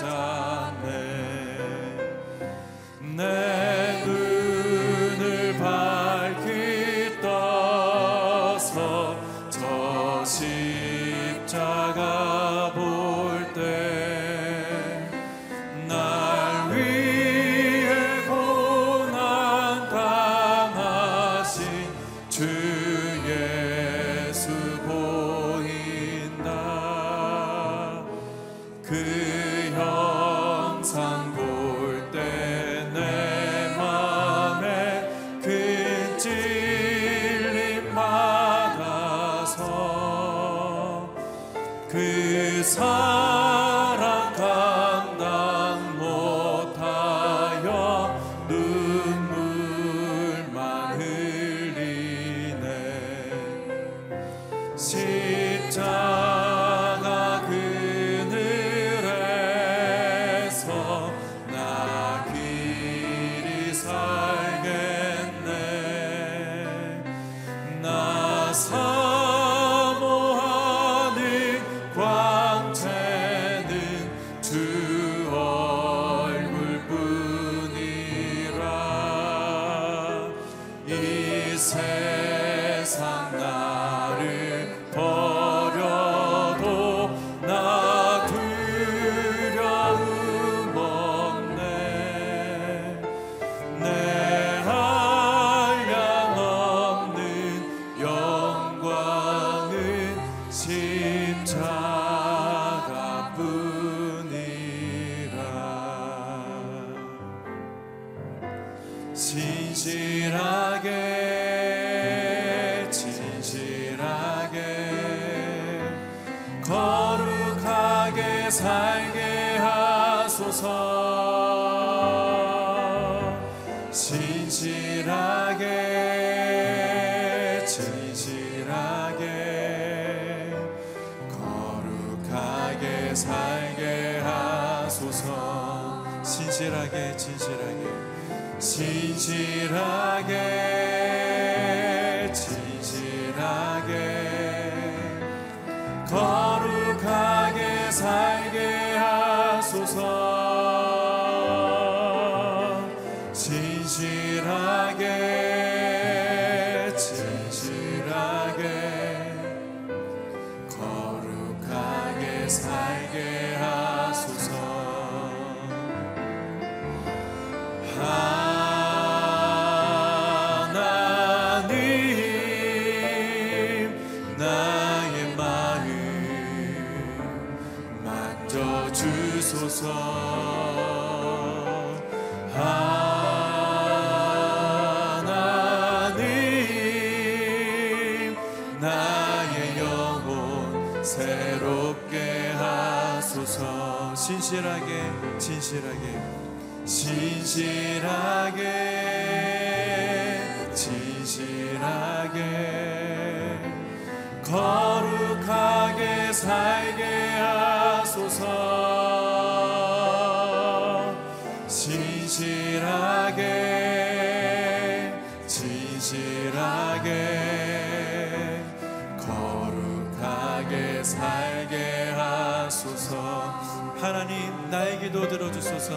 Vater. 살게 하소서. 진실하게, 진실하게, 진실하게. 진실하게 진실하게 진실하게 진실하게 거룩하게 살 나에게도 들어주소서.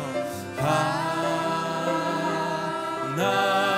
하나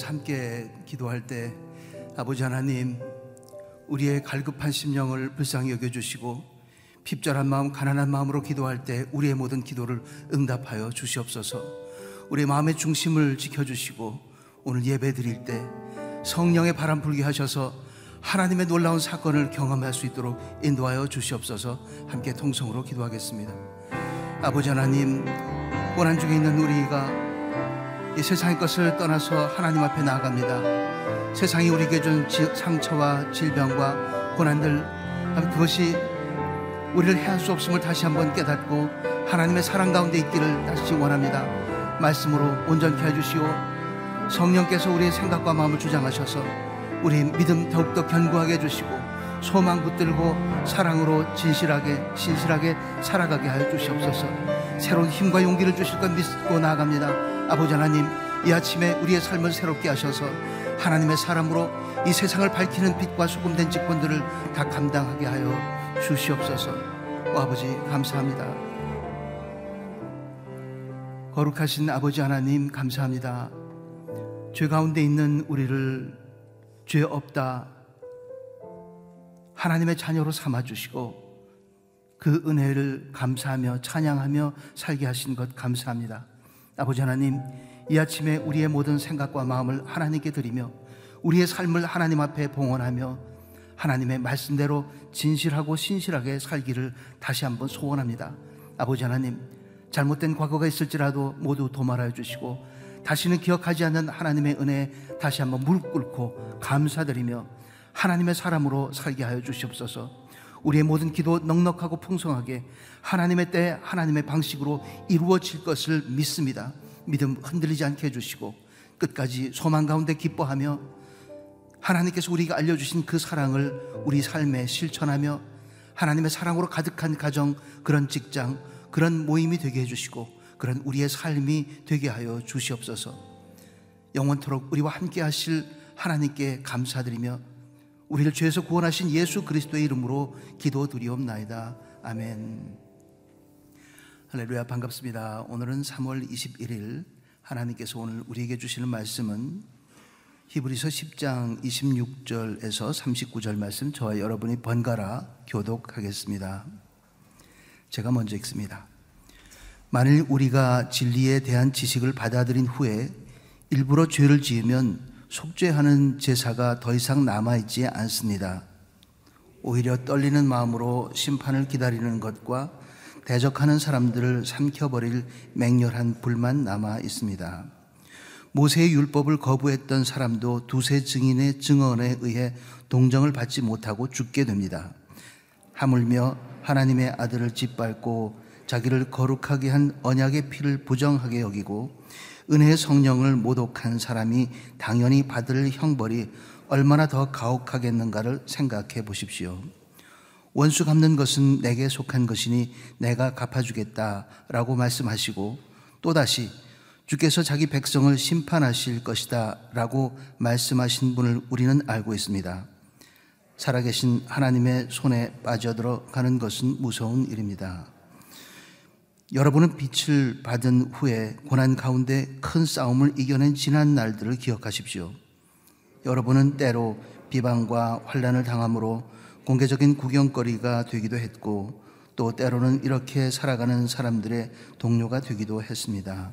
위해서 함께 기도할 때 아버지 하나님 우리의 갈급한 심령을 불쌍히 여겨주시고 핍절한 마음 가난한 마음으로 기도할 때 우리의 모든 기도를 응답하여 주시옵소서. 우리의 마음의 중심을 지켜주시고 오늘 예배 드릴 때 성령의 바람 불게 하셔서 하나님의 놀라운 사건을 경험할 수 있도록 인도하여 주시옵소서. 함께 통성으로 기도하겠습니다. 아버지 하나님 고난 중에 있는 우리가 이 세상의 것을 떠나서 하나님 앞에 나아갑니다. 세상이 우리에게 준 지- 상처와 질병과 고난들 그것이 우리를 해할 수 없음을 다시 한번 깨닫고 하나님의 사랑 가운데 있기를 다시 원합니다. 말씀으로 온전케 해주시오. 성령께서 우리의 생각과 마음을 주장하셔서 우리 믿음 더욱더 견고하게 해주시고 소망 붙들고 사랑으로 진실하게 신실하게 살아가게 하여 주시옵소서. 새로운 힘과 용기를 주실 것 믿고 나아갑니다. 아버지 하나님, 이 아침에 우리의 삶을 새롭게 하셔서 하나님의 사람으로 이 세상을 밝히는 빛과 소금된 직분들을 다 감당하게 하여 주시옵소서. 오 아버지 감사합니다. 거룩하신 아버지 하나님 감사합니다. 죄 가운데 있는 우리를 죄 없다 하나님의 자녀로 삼아 주시고 그 은혜를 감사하며 찬양하며 살게 하신 것 감사합니다. 아버지 하나님, 이 아침에 우리의 모든 생각과 마음을 하나님께 드리며 우리의 삶을 하나님 앞에 봉헌하며 하나님의 말씀대로 진실하고 신실하게 살기를 다시 한번 소원합니다. 아버지 하나님, 잘못된 과거가 있을지라도 모두 도말하여 주시고 다시는 기억하지 않는 하나님의 은혜에 다시 한번 무릎 꿇고 감사드리며 하나님의 사람으로 살게 하여 주시옵소서. 우리의 모든 기도 넉넉하고 풍성하게 하나님의 때 하나님의 방식으로 이루어질 것을 믿습니다. 믿음 흔들리지 않게 해주시고 끝까지 소망 가운데 기뻐하며 하나님께서 우리가 알려주신 그 사랑을 우리 삶에 실천하며 하나님의 사랑으로 가득한 가정, 그런 직장, 그런 모임이 되게 해주시고 그런 우리의 삶이 되게 하여 주시옵소서. 영원토록 우리와 함께 하실 하나님께 감사드리며 우리를 죄에서 구원하신 예수 그리스도의 이름으로 기도드리옵나이다. 아멘. 할렐루야 반갑습니다. 오늘은 3월 21일 하나님께서 오늘 우리에게 주시는 말씀은 히브리서 10장 26절에서 39절 말씀 저와 여러분이 번갈아 교독하겠습니다. 제가 먼저 읽습니다. 만일 우리가 진리에 대한 지식을 받아들인 후에 일부러 죄를 지으면 속죄하는 제사가 더 이상 남아있지 않습니다. 오히려 떨리는 마음으로 심판을 기다리는 것과 대적하는 사람들을 삼켜버릴 맹렬한 불만 남아 있습니다. 모세의 율법을 거부했던 사람도 두세 증인의 증언에 의해 동정을 받지 못하고 죽게 됩니다. 하물며 하나님의 아들을 짓밟고 자기를 거룩하게 한 언약의 피를 부정하게 여기고 은혜의 성령을 모독한 사람이 당연히 받을 형벌이 얼마나 더 가혹하겠는가를 생각해 보십시오. 원수 갚는 것은 내게 속한 것이니 내가 갚아주겠다 라고 말씀하시고 또다시 주께서 자기 백성을 심판하실 것이다 라고 말씀하신 분을 우리는 알고 있습니다. 살아계신 하나님의 손에 빠져들어 가는 것은 무서운 일입니다. 여러분은 빛을 받은 후에 고난 가운데 큰 싸움을 이겨낸 지난 날들을 기억하십시오. 여러분은 때로 비방과 환란을 당함으로 공개적인 구경거리가 되기도 했고 또 때로는 이렇게 살아가는 사람들의 동료가 되기도 했습니다.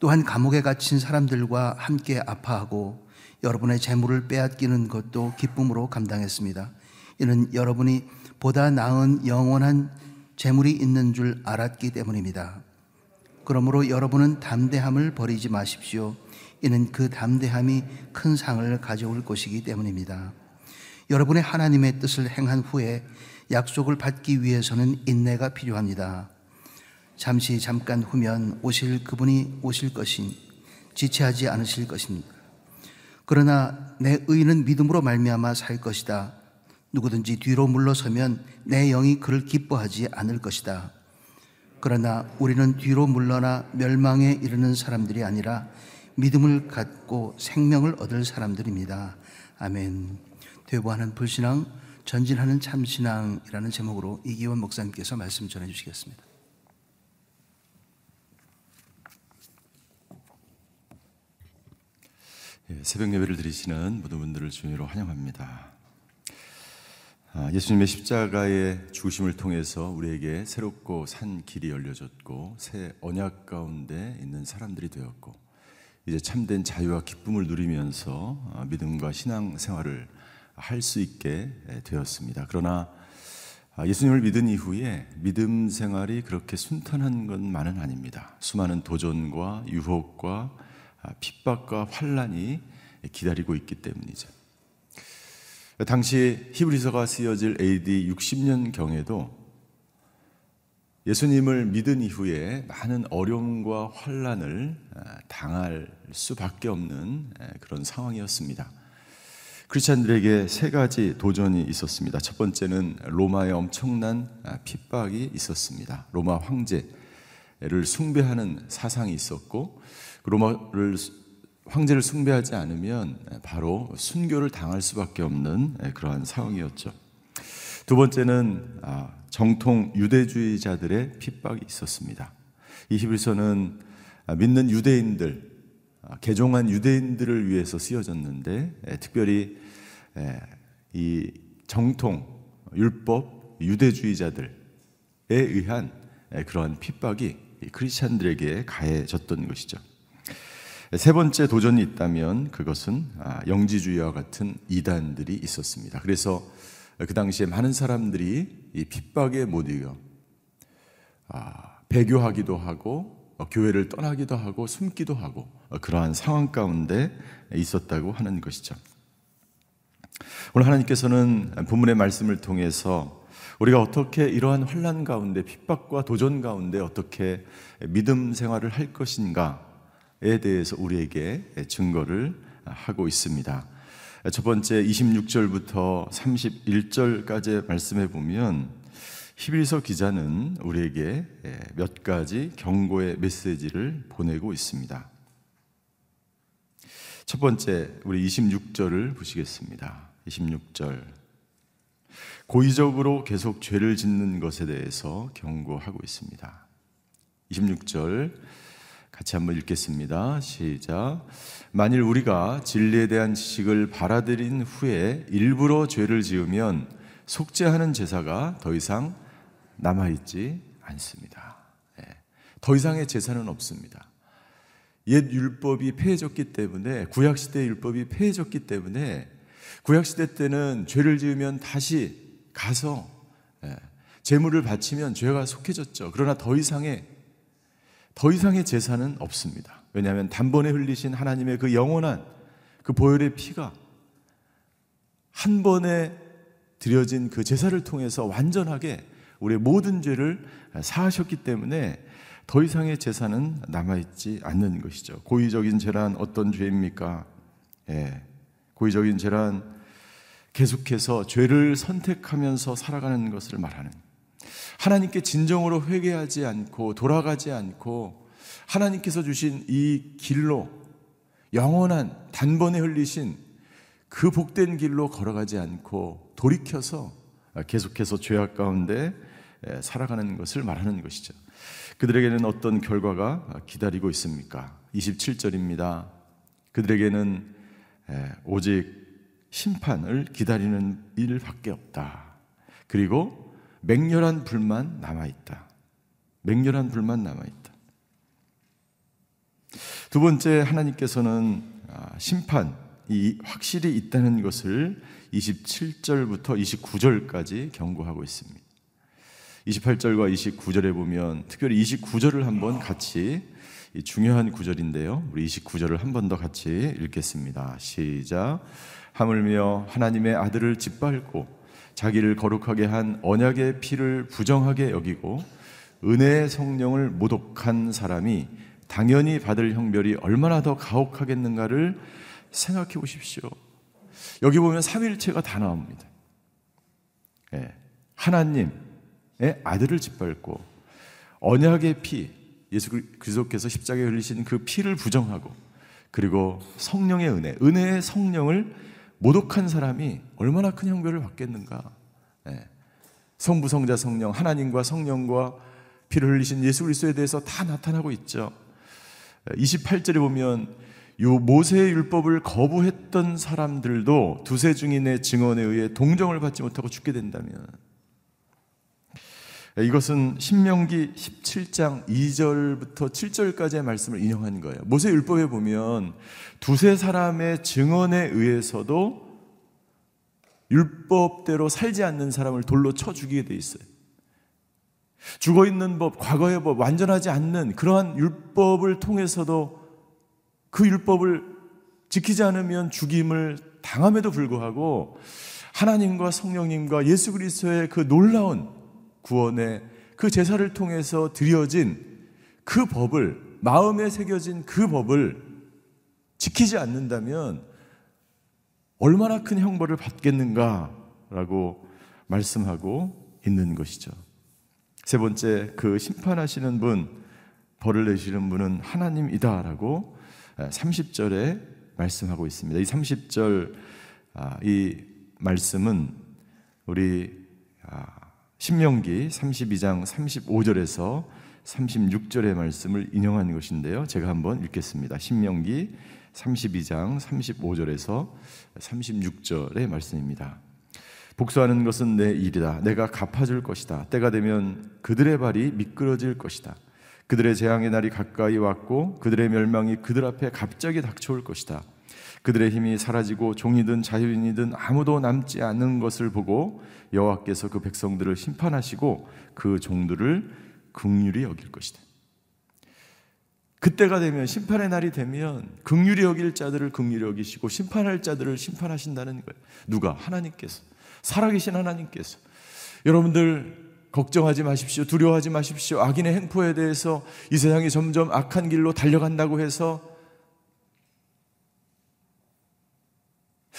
또한 감옥에 갇힌 사람들과 함께 아파하고 여러분의 재물을 빼앗기는 것도 기쁨으로 감당했습니다. 이는 여러분이 보다 나은 영원한 재물이 있는 줄 알았기 때문입니다. 그러므로 여러분은 담대함을 버리지 마십시오. 이는 그 담대함이 큰 상을 가져올 것이기 때문입니다. 여러분의 하나님의 뜻을 행한 후에 약속을 받기 위해서는 인내가 필요합니다. 잠시 잠깐 후면 오실 그분이 오실 것인 지체하지 않으실 것입니다. 그러나 내 의는 믿음으로 말미암아 살 것이다. 누구든지 뒤로 물러서면 내 영이 그를 기뻐하지 않을 것이다. 그러나 우리는 뒤로 물러나 멸망에 이르는 사람들이 아니라 믿음을 갖고 생명을 얻을 사람들입니다. 아멘. 되보하는 불신앙, 전진하는 참신앙이라는 제목으로 이기원 목사님께서 말씀 전해 주시겠습니다. 예, 새벽 예배를 드리시는 모든 분들을 주님으로 환영합니다. 아, 예수님의 십자가의 죽으심을 통해서 우리에게 새롭고 산 길이 열려졌고 새 언약 가운데 있는 사람들이 되었고 이제 참된 자유와 기쁨을 누리면서 아, 믿음과 신앙 생활을 할 수 있게 되었습니다. 그러나 아, 예수님을 믿은 이후에 믿음 생활이 그렇게 순탄한 것만은 아닙니다. 수많은 도전과 유혹과 아, 핍박과 환란이 기다리고 있기 때문이죠. 당시 히브리서가 쓰여질 AD 60년 경에도 예수님을 믿은 이후에 많은 어려움과 환란을 아, 당할 수밖에 없는 그런 상황이었습니다. 크리스천들에게 세 가지 도전이 있었습니다. 첫 번째는 로마의 엄청난 아, 핍박이 있었습니다. 로마 황제를 숭배하는 사상이 있었고 그 로마를 황제를 숭배하지 않으면 바로 순교를 당할 수밖에 없는 그러한 상황이었죠. 두 번째는 아, 정통 유대주의자들의 핍박이 있었습니다. 이 히브리서는 아, 믿는 유대인들, 아, 개종한 유대인들을 위해서 쓰여졌는데 특별히 이 정통 율법 유대주의자들에 의한 그러한 핍박이 크리스찬들에게 가해졌던 것이죠. 세 번째 도전이 있다면 그것은 아, 영지주의와 같은 이단들이 있었습니다. 그래서 그 당시에 많은 사람들이 이 핍박에 못 이겨 아, 배교하기도 하고 어, 교회를 떠나기도 하고 숨기도 하고 어, 그러한 상황 가운데 있었다고 하는 것이죠. 오늘 하나님께서는 본문의 말씀을 통해서 우리가 어떻게 이러한 환란 가운데 핍박과 도전 가운데 어떻게 믿음 생활을 할 것인가 에 대해서 우리에게 증거를 하고 있습니다. 첫 번째 26절부터 31절까지 말씀해 보면 히브리서 기자는 우리에게 몇 가지 경고의 메시지를 보내고 있습니다. 첫 번째 우리 26절을 보시겠습니다. 26절 고의적으로 계속 죄를 짓는 것에 대해서 경고하고 있습니다. 26절 같이 한번 읽겠습니다. 시작. 만일 우리가 진리에 대한 지식을 받아들인 후에 일부러 죄를 지으면 속죄하는 제사가 더 이상 남아있지 않습니다. 예. 더 이상의 제사는 없습니다. 옛 율법이 폐해졌기 때문에 구약시대 율법이 폐해졌기 때문에 구약시대 때는 죄를 지으면 다시 가서 예, 제물을 바치면 죄가 속해졌죠. 그러나 더 이상의 더 이상의 제사는 없습니다. 왜냐하면 단번에 흘리신 하나님의 그 영원한 그 보혈의 피가 한 번에 드려진 그 제사를 통해서 완전하게 우리의 모든 죄를 사하셨기 때문에 더 이상의 제사는 남아있지 않는 것이죠. 고의적인 죄란 어떤 죄입니까? 예. 고의적인 죄란 계속해서 죄를 선택하면서 살아가는 것을 말하는 하나님께 진정으로 회개하지 않고 돌아가지 않고 하나님께서 주신 이 길로 영원한 단번에 흘리신 그 복된 길로 걸어가지 않고 돌이켜서 계속해서 죄악 가운데 살아가는 것을 말하는 것이죠. 그들에게는 어떤 결과가 기다리고 있습니까? 27절입니다. 그들에게는 오직 심판을 기다리는 일밖에 없다. 그리고 맹렬한 불만 남아있다. 맹렬한 불만 남아있다. 두 번째, 하나님께서는 아, 심판이 확실히 있다는 것을 27절부터 29절까지 경고하고 있습니다. 28절과 29절에 보면 특별히 29절을 한번 같이 중요한 구절인데요. 우리 29절을 한 번 더 같이 읽겠습니다. 시작. 하물며 하나님의 아들을 짓밟고 자기를 거룩하게 한 언약의 피를 부정하게 여기고 은혜의 성령을 모독한 사람이 당연히 받을 형별이 얼마나 더 가혹하겠는가를 생각해 보십시오. 여기 보면 삼일체가 다 나옵니다. 예, 하나님의 아들을 짓밟고 언약의 피, 예수 그리스도께서 십자가에 흘리신 그 피를 부정하고 그리고 성령의 은혜, 은혜의 성령을 모독한 사람이 얼마나 큰 형벌을 받겠는가. 네. 성부, 성자, 성령, 하나님과 성령과 피를 흘리신 예수 그리스도에 대해서 다 나타나고 있죠. 28절에 보면 요 모세의 율법을 거부했던 사람들도 두세 증인의 증언에 의해 동정을 받지 못하고 죽게 된다면 이것은 신명기 17장 2절부터 7절까지의 말씀을 인용한 거예요. 모세 율법에 보면 두세 사람의 증언에 의해서도 율법대로 살지 않는 사람을 돌로 쳐 죽이게 돼 있어요. 죽어 있는 법, 과거의 법, 완전하지 않는 그러한 율법을 통해서도 그 율법을 지키지 않으면 죽임을 당함에도 불구하고 하나님과 성령님과 예수 그리스도의 그 놀라운 구원의 그 제사를 통해서 드려진 그 법을 마음에 새겨진 그 법을 지키지 않는다면 얼마나 큰 형벌을 받겠는가라고 말씀하고 있는 것이죠. 세 번째, 그 심판하시는 분, 벌을 내시는 분은 하나님이다라고 30절에 말씀하고 있습니다. 이 30절, 아, 이 말씀은 우리 아, 신명기 32장 35절에서 36절의 말씀을 인용한 것인데요. 제가 한번 읽겠습니다. 신명기 32장 35절에서 36절의 말씀입니다. 복수하는 것은 내 일이다. 내가 갚아줄 것이다. 때가 되면 그들의 발이 미끄러질 것이다. 그들의 재앙의 날이 가까이 왔고 그들의 멸망이 그들 앞에 갑자기 닥쳐올 것이다. 그들의 힘이 사라지고 종이든 자유인이든 아무도 남지 않는 것을 보고 여호와께서 그 백성들을 심판하시고 그 종들을 극률이 여길 것이다. 그때가 되면 심판의 날이 되면 극률이 여길 자들을 극률이 여기시고 심판할 자들을 심판하신다는 거예요. 누가 하나님께서 살아계신 하나님께서 여러분들 걱정하지 마십시오. 두려워하지 마십시오. 악인의 행포에 대해서 이 세상이 점점 악한 길로 달려간다고 해서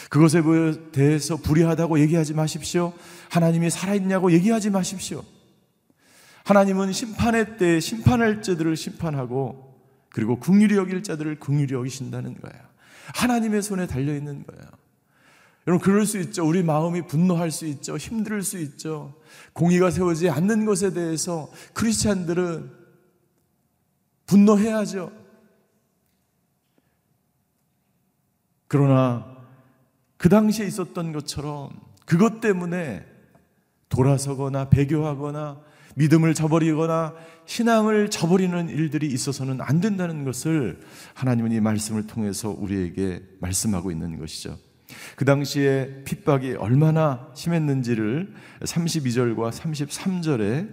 그것에 대해서 불의하다고 얘기하지 마십시오. 하나님이 살아있냐고 얘기하지 마십시오. 하나님은 심판의 때 심판할 자들을 심판하고 그리고 국률이 여길 자들을 국률이 여기신다는 거예요. 하나님의 손에 달려 있는 거예요. 여러분 그럴 수 있죠. 우리 마음이 분노할 수 있죠. 힘들 수 있죠. 공의가 세워지지 않는 것에 대해서 크리스찬들은 분노해야죠. 그러나 그 당시에 있었던 것처럼 그것 때문에 돌아서거나 배교하거나 믿음을 저버리거나 신앙을 저버리는 일들이 있어서는 안 된다는 것을 하나님은 이 말씀을 통해서 우리에게 말씀하고 있는 것이죠. 그 당시에 핍박이 얼마나 심했는지를 32절과 33절에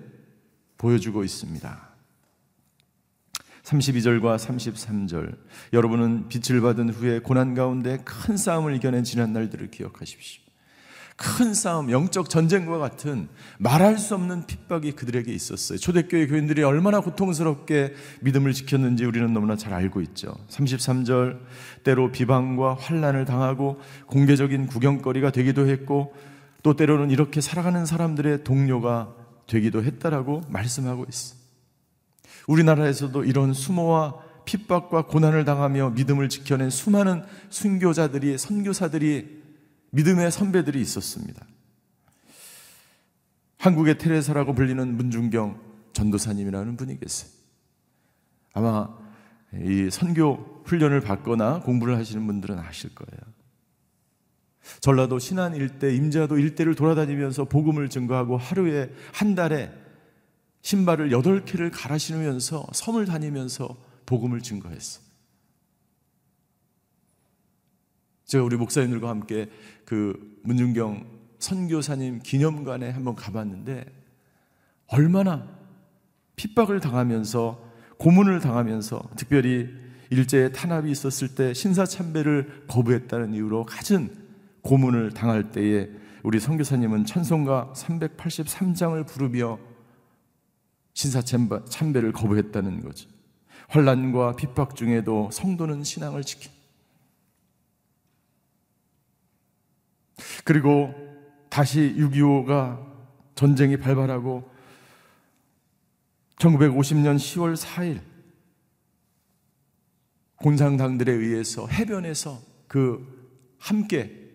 보여주고 있습니다. 32절과 33절. 여러분은 빛을 받은 후에 고난 가운데 큰 싸움을 이겨낸 지난 날들을 기억하십시오. 큰 싸움, 영적 전쟁과 같은 말할 수 없는 핍박이 그들에게 있었어요. 초대교회 교인들이 얼마나 고통스럽게 믿음을 지켰는지 우리는 너무나 잘 알고 있죠. 33절, 때로 비방과 환란을 당하고 공개적인 구경거리가 되기도 했고 또 때로는 이렇게 살아가는 사람들의 동료가 되기도 했다라고 말씀하고 있어. 우리나라에서도 이런 수모와 핍박과 고난을 당하며 믿음을 지켜낸 수많은 순교자들이 선교사들이 믿음의 선배들이 있었습니다. 한국의 테레사라고 불리는 문중경 전도사님이라는 분이 계세요. 아마 이 선교 훈련을 받거나 공부를 하시는 분들은 아실 거예요. 전라도 신안 일대, 임자도 일대를 돌아다니면서 복음을 증거하고 하루에 한 달에 신발을 여덟 킬을 갈아 신으면서 섬을 다니면서 복음을 증거했어. 제가 우리 목사님들과 함께 그 문중경 선교사님 기념관에 한번 가봤는데 얼마나 핍박을 당하면서 고문을 당하면서 특별히 일제의 탄압이 있었을 때 신사 참배를 거부했다는 이유로 갖은 고문을 당할 때에 우리 선교사님은 찬송가 383장을 부르며 신사 참배를 거부했다는 거죠. 환란과 핍박 중에도 성도는 신앙을 지킨 그리고 다시 6.25가 전쟁이 발발하고 1950년 10월 4일 곤상당들에 의해서 해변에서 그 함께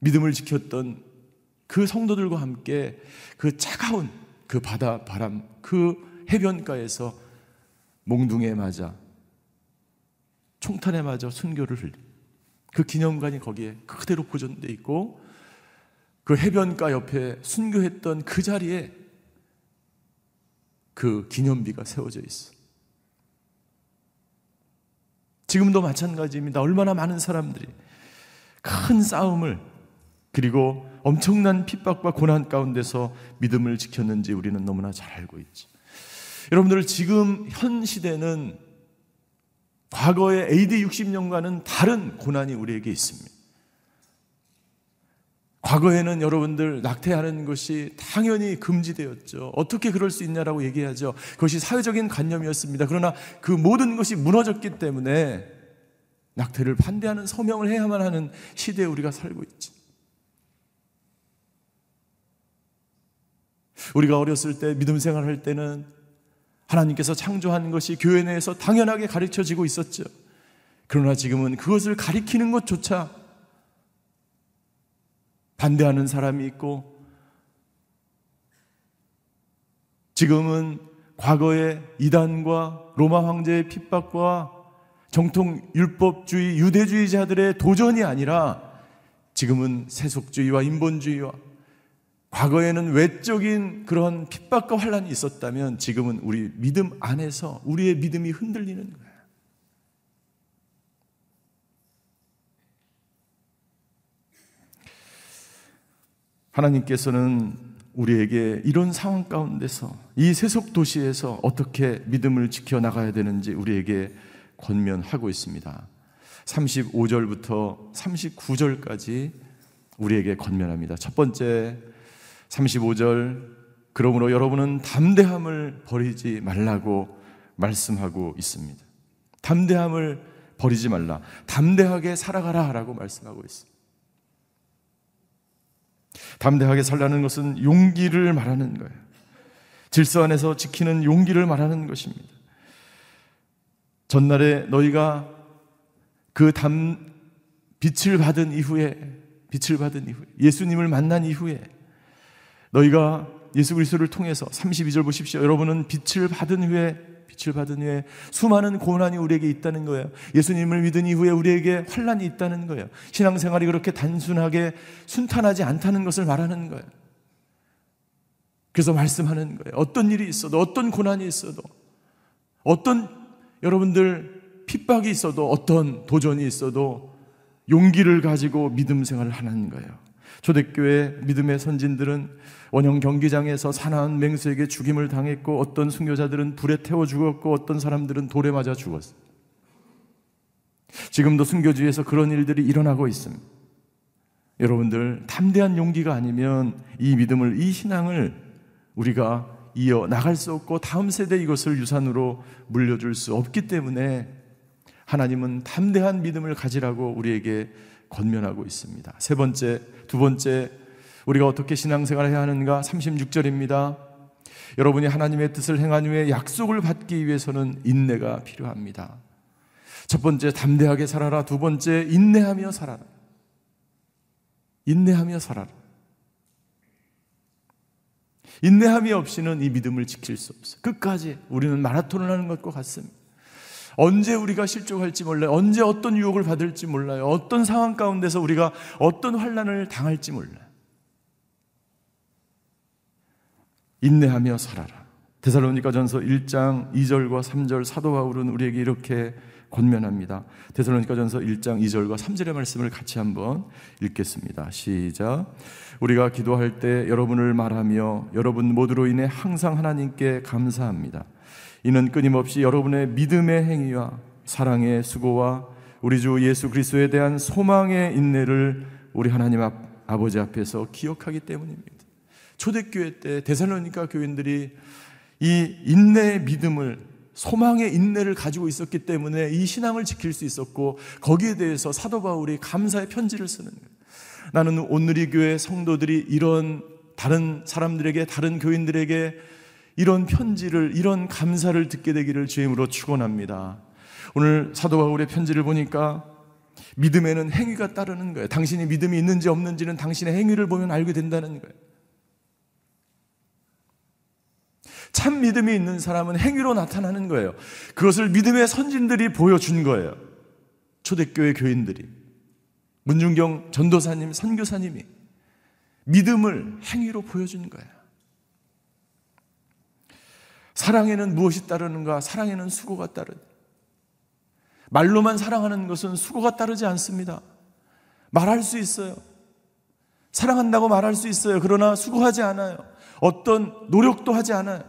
믿음을 지켰던 그 성도들과 함께 그 차가운 그 바다 바람 그 해변가에서 몽둥이에 맞아 총탄에 맞아 순교를 흘린 그 기념관이 거기에 그대로 보존돼 있고 그 해변가 옆에 순교했던 그 자리에 그 기념비가 세워져 있어. 지금도 마찬가지입니다. 얼마나 많은 사람들이 큰 싸움을 그리고 엄청난 핍박과 고난 가운데서 믿음을 지켰는지 우리는 너무나 잘 알고 있죠. 여러분들 지금 현 시대는 과거의 AD 60년과는 다른 고난이 우리에게 있습니다. 과거에는 여러분들 낙태하는 것이 당연히 금지되었죠. 어떻게 그럴 수 있냐라고 얘기하죠. 그것이 사회적인 관념이었습니다. 그러나 그 모든 것이 무너졌기 때문에 낙태를 반대하는 서명을 해야만 하는 시대에 우리가 살고 있지. 우리가 어렸을 때 믿음 생활할 때는 하나님께서 창조한 것이 교회 내에서 당연하게 가르쳐지고 있었죠. 그러나 지금은 그것을 가리키는 것조차 반대하는 사람이 있고 지금은 과거의 이단과 로마 황제의 핍박과 정통 율법주의 유대주의자들의 도전이 아니라 지금은 세속주의와 인본주의와 과거에는 외적인 그런 핍박과 환란이 있었다면 지금은 우리 믿음 안에서 우리의 믿음이 흔들리는 거예요. 하나님께서는 우리에게 이런 상황 가운데서 이 세속 도시에서 어떻게 믿음을 지켜 나가야 되는지 우리에게 권면하고 있습니다. 35절부터 39절까지 우리에게 권면합니다. 첫 번째 35절 그러므로 여러분은 담대함을 버리지 말라고 말씀하고 있습니다. 담대함을 버리지 말라. 담대하게 살아가라 라고 말씀하고 있습니다. 담대하게 살라는 것은 용기를 말하는 거예요. 질서 안에서 지키는 용기를 말하는 것입니다. 전날에 너희가 그 담, 빛을 받은 이후에, 빛을 받은 이후에, 예수님을 만난 이후에, 너희가 예수 그리스도를 통해서 32절 보십시오. 여러분은 빛을 받은 후에 빛을 받은 후에 수많은 고난이 우리에게 있다는 거예요. 예수님을 믿은 이후에 우리에게 환란이 있다는 거예요. 신앙생활이 그렇게 단순하게 순탄하지 않다는 것을 말하는 거예요. 그래서 말씀하는 거예요. 어떤 일이 있어도 어떤 고난이 있어도 어떤 여러분들 핍박이 있어도 어떤 도전이 있어도 용기를 가지고 믿음 생활을 하는 거예요. 초대교회 믿음의 선진들은 원형 경기장에서 사나운 맹수에게 죽임을 당했고 어떤 순교자들은 불에 태워 죽었고 어떤 사람들은 돌에 맞아 죽었어. 지금도 순교주에서 그런 일들이 일어나고 있습니다. 여러분들 담대한 용기가 아니면 이 믿음을 이 신앙을 우리가 이어 나갈 수 없고 다음 세대 이것을 유산으로 물려줄 수 없기 때문에 하나님은 담대한 믿음을 가지라고 우리에게 권면하고 있습니다. 세 번째, 두 번째 우리가 어떻게 신앙생활을 해야 하는가? 36절입니다. 여러분이 하나님의 뜻을 행한 후에 약속을 받기 위해서는 인내가 필요합니다. 첫 번째, 담대하게 살아라. 두 번째, 인내하며 살아라. 인내하며 살아라. 인내함이 없이는 이 믿음을 지킬 수 없어요. 끝까지 우리는 마라톤을 하는 것과 같습니다. 언제 우리가 실족할지 몰라요. 언제 어떤 유혹을 받을지 몰라요. 어떤 상황 가운데서 우리가 어떤 환란을 당할지 몰라요. 인내하며 살아라. 데살로니가전서 1장 2절과 3절 사도 바울은 우리에게 이렇게 권면합니다. 데살로니가전서 1장 2절과 3절의 말씀을 같이 한번 읽겠습니다. 시작. 우리가 기도할 때 여러분을 말하며 여러분 모두로 인해 항상 하나님께 감사합니다. 이는 끊임없이 여러분의 믿음의 행위와 사랑의 수고와 우리 주 예수 그리스도에 대한 소망의 인내를 우리 하나님 앞, 아버지 앞에서 기억하기 때문입니다. 초대교회 때 데살로니가 교인들이 이 인내의 믿음을 소망의 인내를 가지고 있었기 때문에 이 신앙을 지킬 수 있었고 거기에 대해서 사도 바울이 감사의 편지를 쓰는 거예요. 나는 오늘이 교회 성도들이 이런 다른 사람들에게 다른 교인들에게 이런 편지를 이런 감사를 듣게 되기를 주임으로 축원합니다. 오늘 사도 바울의 편지를 보니까 믿음에는 행위가 따르는 거예요. 당신이 믿음이 있는지 없는지는 당신의 행위를 보면 알게 된다는 거예요. 참 믿음이 있는 사람은 행위로 나타나는 거예요. 그것을 믿음의 선진들이 보여준 거예요. 초대교회 교인들이 문중경 전도사님, 선교사님이 믿음을 행위로 보여준 거예요. 사랑에는 무엇이 따르는가? 사랑에는 수고가 따르다. 말로만 사랑하는 것은 수고가 따르지 않습니다. 말할 수 있어요. 사랑한다고 말할 수 있어요. 그러나 수고하지 않아요. 어떤 노력도 하지 않아요.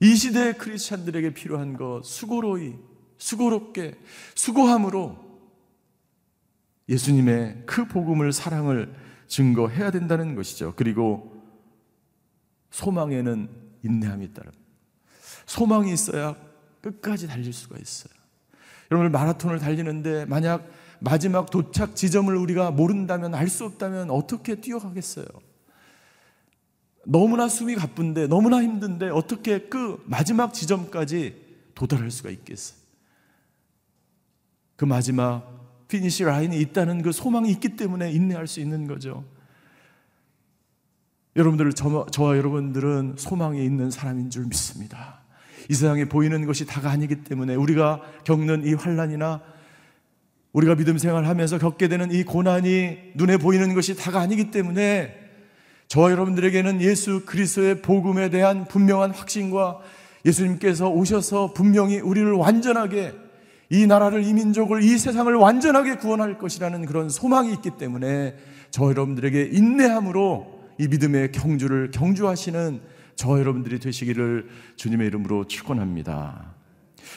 이 시대의 크리스찬들에게 필요한 것, 수고로이, 수고롭게, 수고함으로 예수님의 그 복음을, 사랑을 증거해야 된다는 것이죠. 그리고 소망에는 인내함이 따릅 소망이 있어야 끝까지 달릴 수가 있어요. 여러분 마라톤을 달리는데 만약 마지막 도착 지점을 우리가 모른다면 알 수 없다면 어떻게 뛰어가겠어요? 너무나 숨이 가쁜데 너무나 힘든데 어떻게 그 마지막 지점까지 도달할 수가 있겠어요? 그 마지막 finish line이 있다는 그 소망이 있기 때문에 인내할 수 있는 거죠. 여러분들 저, 저와 여러분들은 소망이 있는 사람인 줄 믿습니다. 이 세상에 보이는 것이 다가 아니기 때문에 우리가 겪는 이 환란이나 우리가 믿음 생활하면서 겪게 되는 이 고난이 눈에 보이는 것이 다가 아니기 때문에 저와 여러분들에게는 예수 그리스도의 복음에 대한 분명한 확신과 예수님께서 오셔서 분명히 우리를 완전하게 이 나라를 이 민족을 이 세상을 완전하게 구원할 것이라는 그런 소망이 있기 때문에 저 여러분들에게 인내함으로 이 믿음의 경주를 경주하시는 저 여러분들이 되시기를 주님의 이름으로 축원합니다.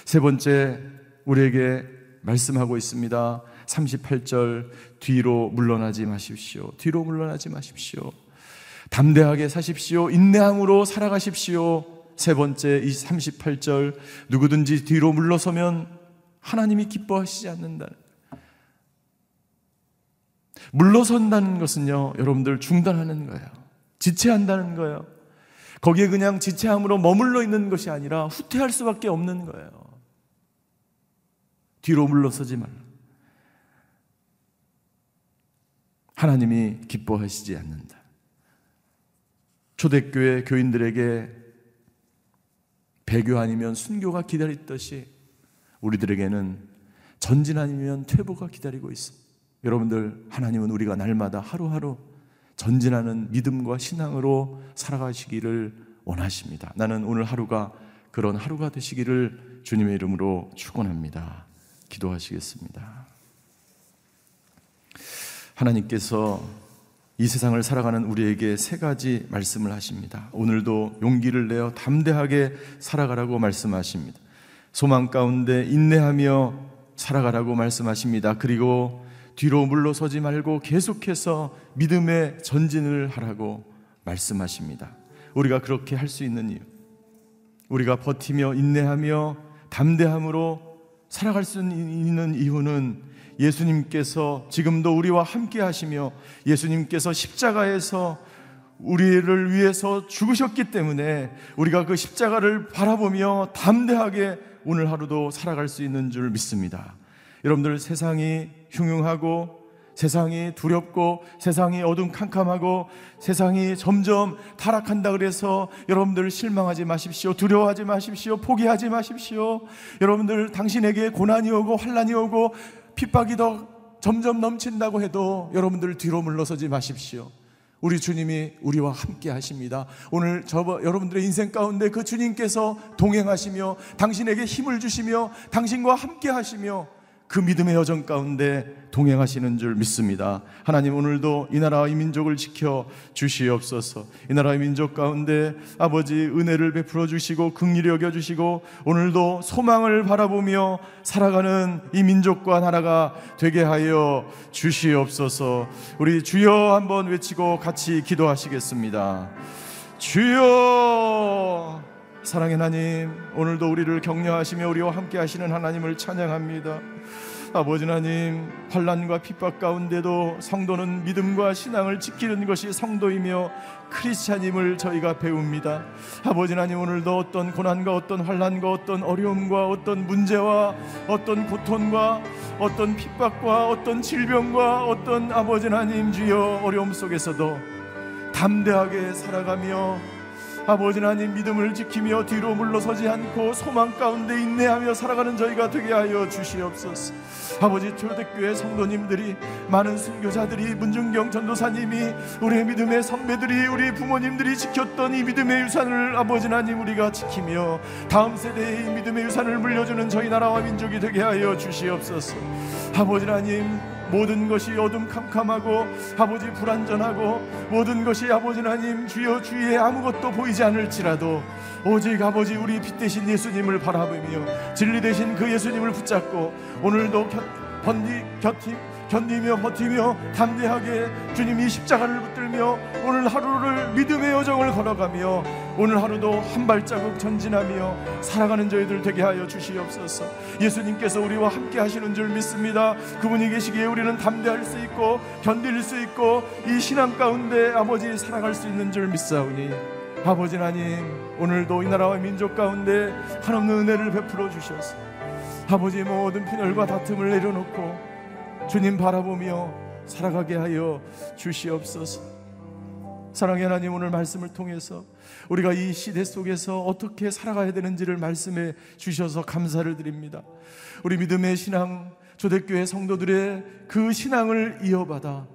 세 번째 우리에게 말씀하고 있습니다. 38절 뒤로 물러나지 마십시오. 뒤로 물러나지 마십시오. 담대하게 사십시오. 인내함으로 살아가십시오. 세 번째 이 38절 누구든지 뒤로 물러서면 하나님이 기뻐하시지 않는다. 물러선다는 것은요, 여러분들 중단하는 거예요. 지체한다는 거예요. 거기에 그냥 지체함으로 머물러 있는 것이 아니라 후퇴할 수밖에 없는 거예요. 뒤로 물러서지 말라. 하나님이 기뻐하시지 않는다. 초대교회 교인들에게 배교 아니면 순교가 기다렸듯이 우리들에게는 전진 아니면 퇴보가 기다리고 있습니다. 여러분들, 하나님은 우리가 날마다 하루하루 전진하는 믿음과 신앙으로 살아가시기를 원하십니다. 나는 오늘 하루가 그런 하루가 되시기를 주님의 이름으로 축원합니다. 기도하시겠습니다. 하나님께서 이 세상을 살아가는 우리에게 세 가지 말씀을 하십니다. 오늘도 용기를 내어 담대하게 살아가라고 말씀하십니다. 소망 가운데 인내하며 살아가라고 말씀하십니다. 그리고 뒤로 물러서지 말고 계속해서 믿음의 전진을 하라고 말씀하십니다. 우리가 그렇게 할 수 있는 이유. 우리가 버티며 인내하며 담대함으로 살아갈 수 있는 이유는 예수님께서 지금도 우리와 함께 하시며 예수님께서 십자가에서 우리를 위해서 죽으셨기 때문에 우리가 그 십자가를 바라보며 담대하게 오늘 하루도 살아갈 수 있는 줄 믿습니다. 여러분들 세상이 흉흉하고 세상이 두렵고 세상이 어둠 캄캄하고 세상이 점점 타락한다 그래서 여러분들 실망하지 마십시오. 두려워하지 마십시오. 포기하지 마십시오. 여러분들 당신에게 고난이 오고 환란이 오고 핍박이 더 점점 넘친다고 해도 여러분들 뒤로 물러서지 마십시오. 우리 주님이 우리와 함께 하십니다. 오늘 저 여러분들의 인생 가운데 그 주님께서 동행하시며 당신에게 힘을 주시며 당신과 함께 하시며 그 믿음의 여정 가운데 동행하시는 줄 믿습니다. 하나님 오늘도 이 나라와 이 민족을 지켜 주시옵소서. 이 나라의 민족 가운데 아버지 은혜를 베풀어 주시고 긍휼히 여겨 주시고 오늘도 소망을 바라보며 살아가는 이 민족과 나라가 되게 하여 주시옵소서. 우리 주여 한번 외치고 같이 기도하시겠습니다. 주여 사랑의 하나님 오늘도 우리를 격려하시며 우리와 함께 하시는 하나님을 찬양합니다. 아버지 하나님 환란과 핍박 가운데도 성도는 믿음과 신앙을 지키는 것이 성도이며 크리스찬임을 저희가 배웁니다. 아버지 하나님 오늘도 어떤 고난과 어떤 환란과 어떤 어려움과 어떤 문제와 어떤 고통과 어떤 핍박과 어떤 질병과 어떤 아버지 하나님 주여 어려움 속에서도 담대하게 살아가며 아버지 하나님 믿음을 지키며 뒤로 물러서지 않고 소망 가운데 인내하며 살아가는 저희가 되게 하여 주시옵소서. 아버지 초대교회 성도님들이 많은 순교자들이 문중경 전도사님이 우리의 믿음의 선배들이 우리 부모님들이 지켰던 이 믿음의 유산을 아버지 하나님 우리가 지키며 다음 세대의 이 믿음의 유산을 물려주는 저희 나라와 민족이 되게 하여 주시옵소서. 아버지 하나님 모든 것이 어둠 캄캄하고 아버지 불안전하고 모든 것이 아버지 하나님 주여 주위에 아무것도 보이지 않을지라도 오직 아버지 우리 빛 대신 예수님을 바라보며 진리 대신 그 예수님을 붙잡고 오늘도 곁, 번디, 곁이 견디며 버티며 담대하게 주님 이 십자가를 붙들며 오늘 하루를 믿음의 여정을 걸어가며 오늘 하루도 한 발자국 전진하며 살아가는 저희들 되게 하여 주시옵소서. 예수님께서 우리와 함께 하시는 줄 믿습니다. 그분이 계시기에 우리는 담대할 수 있고 견딜 수 있고 이 신앙 가운데 아버지 살아갈 수 있는 줄 믿사오니 아버지 하나님 오늘도 이 나라와 민족 가운데 한없는 은혜를 베풀어 주셔서 아버지의 모든 빈혈과 다툼을 내려놓고 주님 바라보며 살아가게 하여 주시옵소서. 사랑의 하나님 오늘 말씀을 통해서 우리가 이 시대 속에서 어떻게 살아가야 되는지를 말씀해 주셔서 감사를 드립니다. 우리 믿음의 신앙 조대교회 성도들의 그 신앙을 이어받아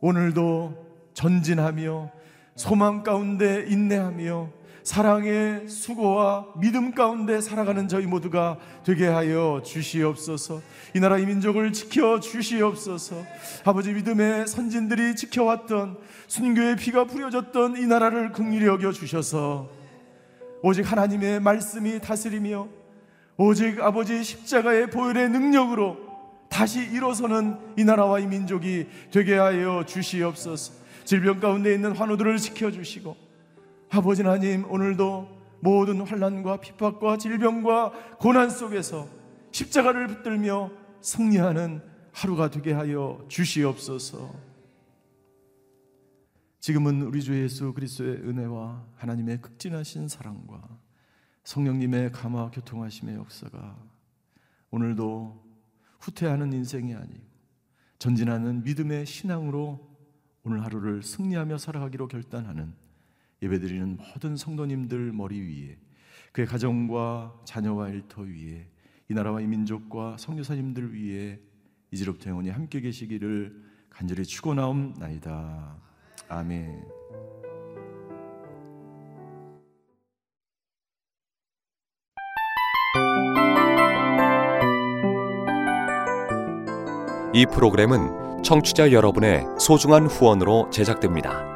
오늘도 전진하며 소망 가운데 인내하며 사랑의 수고와 믿음 가운데 살아가는 저희 모두가 되게 하여 주시옵소서. 이 나라 이 민족을 지켜 주시옵소서. 아버지 믿음의 선진들이 지켜왔던 순교의 피가 부려졌던 이 나라를 긍휼히 여겨 주셔서 오직 하나님의 말씀이 다스리며 오직 아버지 십자가의 보혈의 능력으로 다시 일어서는 이 나라와 이 민족이 되게 하여 주시옵소서. 질병 가운데 있는 환우들을 지켜 주시고 아버지 하나님 오늘도 모든 환란과 핍박과 질병과 고난 속에서 십자가를 붙들며 승리하는 하루가 되게 하여 주시옵소서. 지금은 우리 주 예수 그리스도의 은혜와 하나님의 극진하신 사랑과 성령님의 감화 교통하심의 역사가 오늘도 후퇴하는 인생이 아니고 전진하는 믿음의 신앙으로 오늘 하루를 승리하며 살아가기로 결단하는 예배드리는 모든 성도님들 머리 위에 그의 가정과 자녀와 일터 위에 이 나라와 이 민족과 성교사님들 위에 이제로부터 영원히 함께 계시기를 간절히 축원하옵나이다. 아멘. 이 프로그램은 청취자 여러분의 소중한 후원으로 제작됩니다.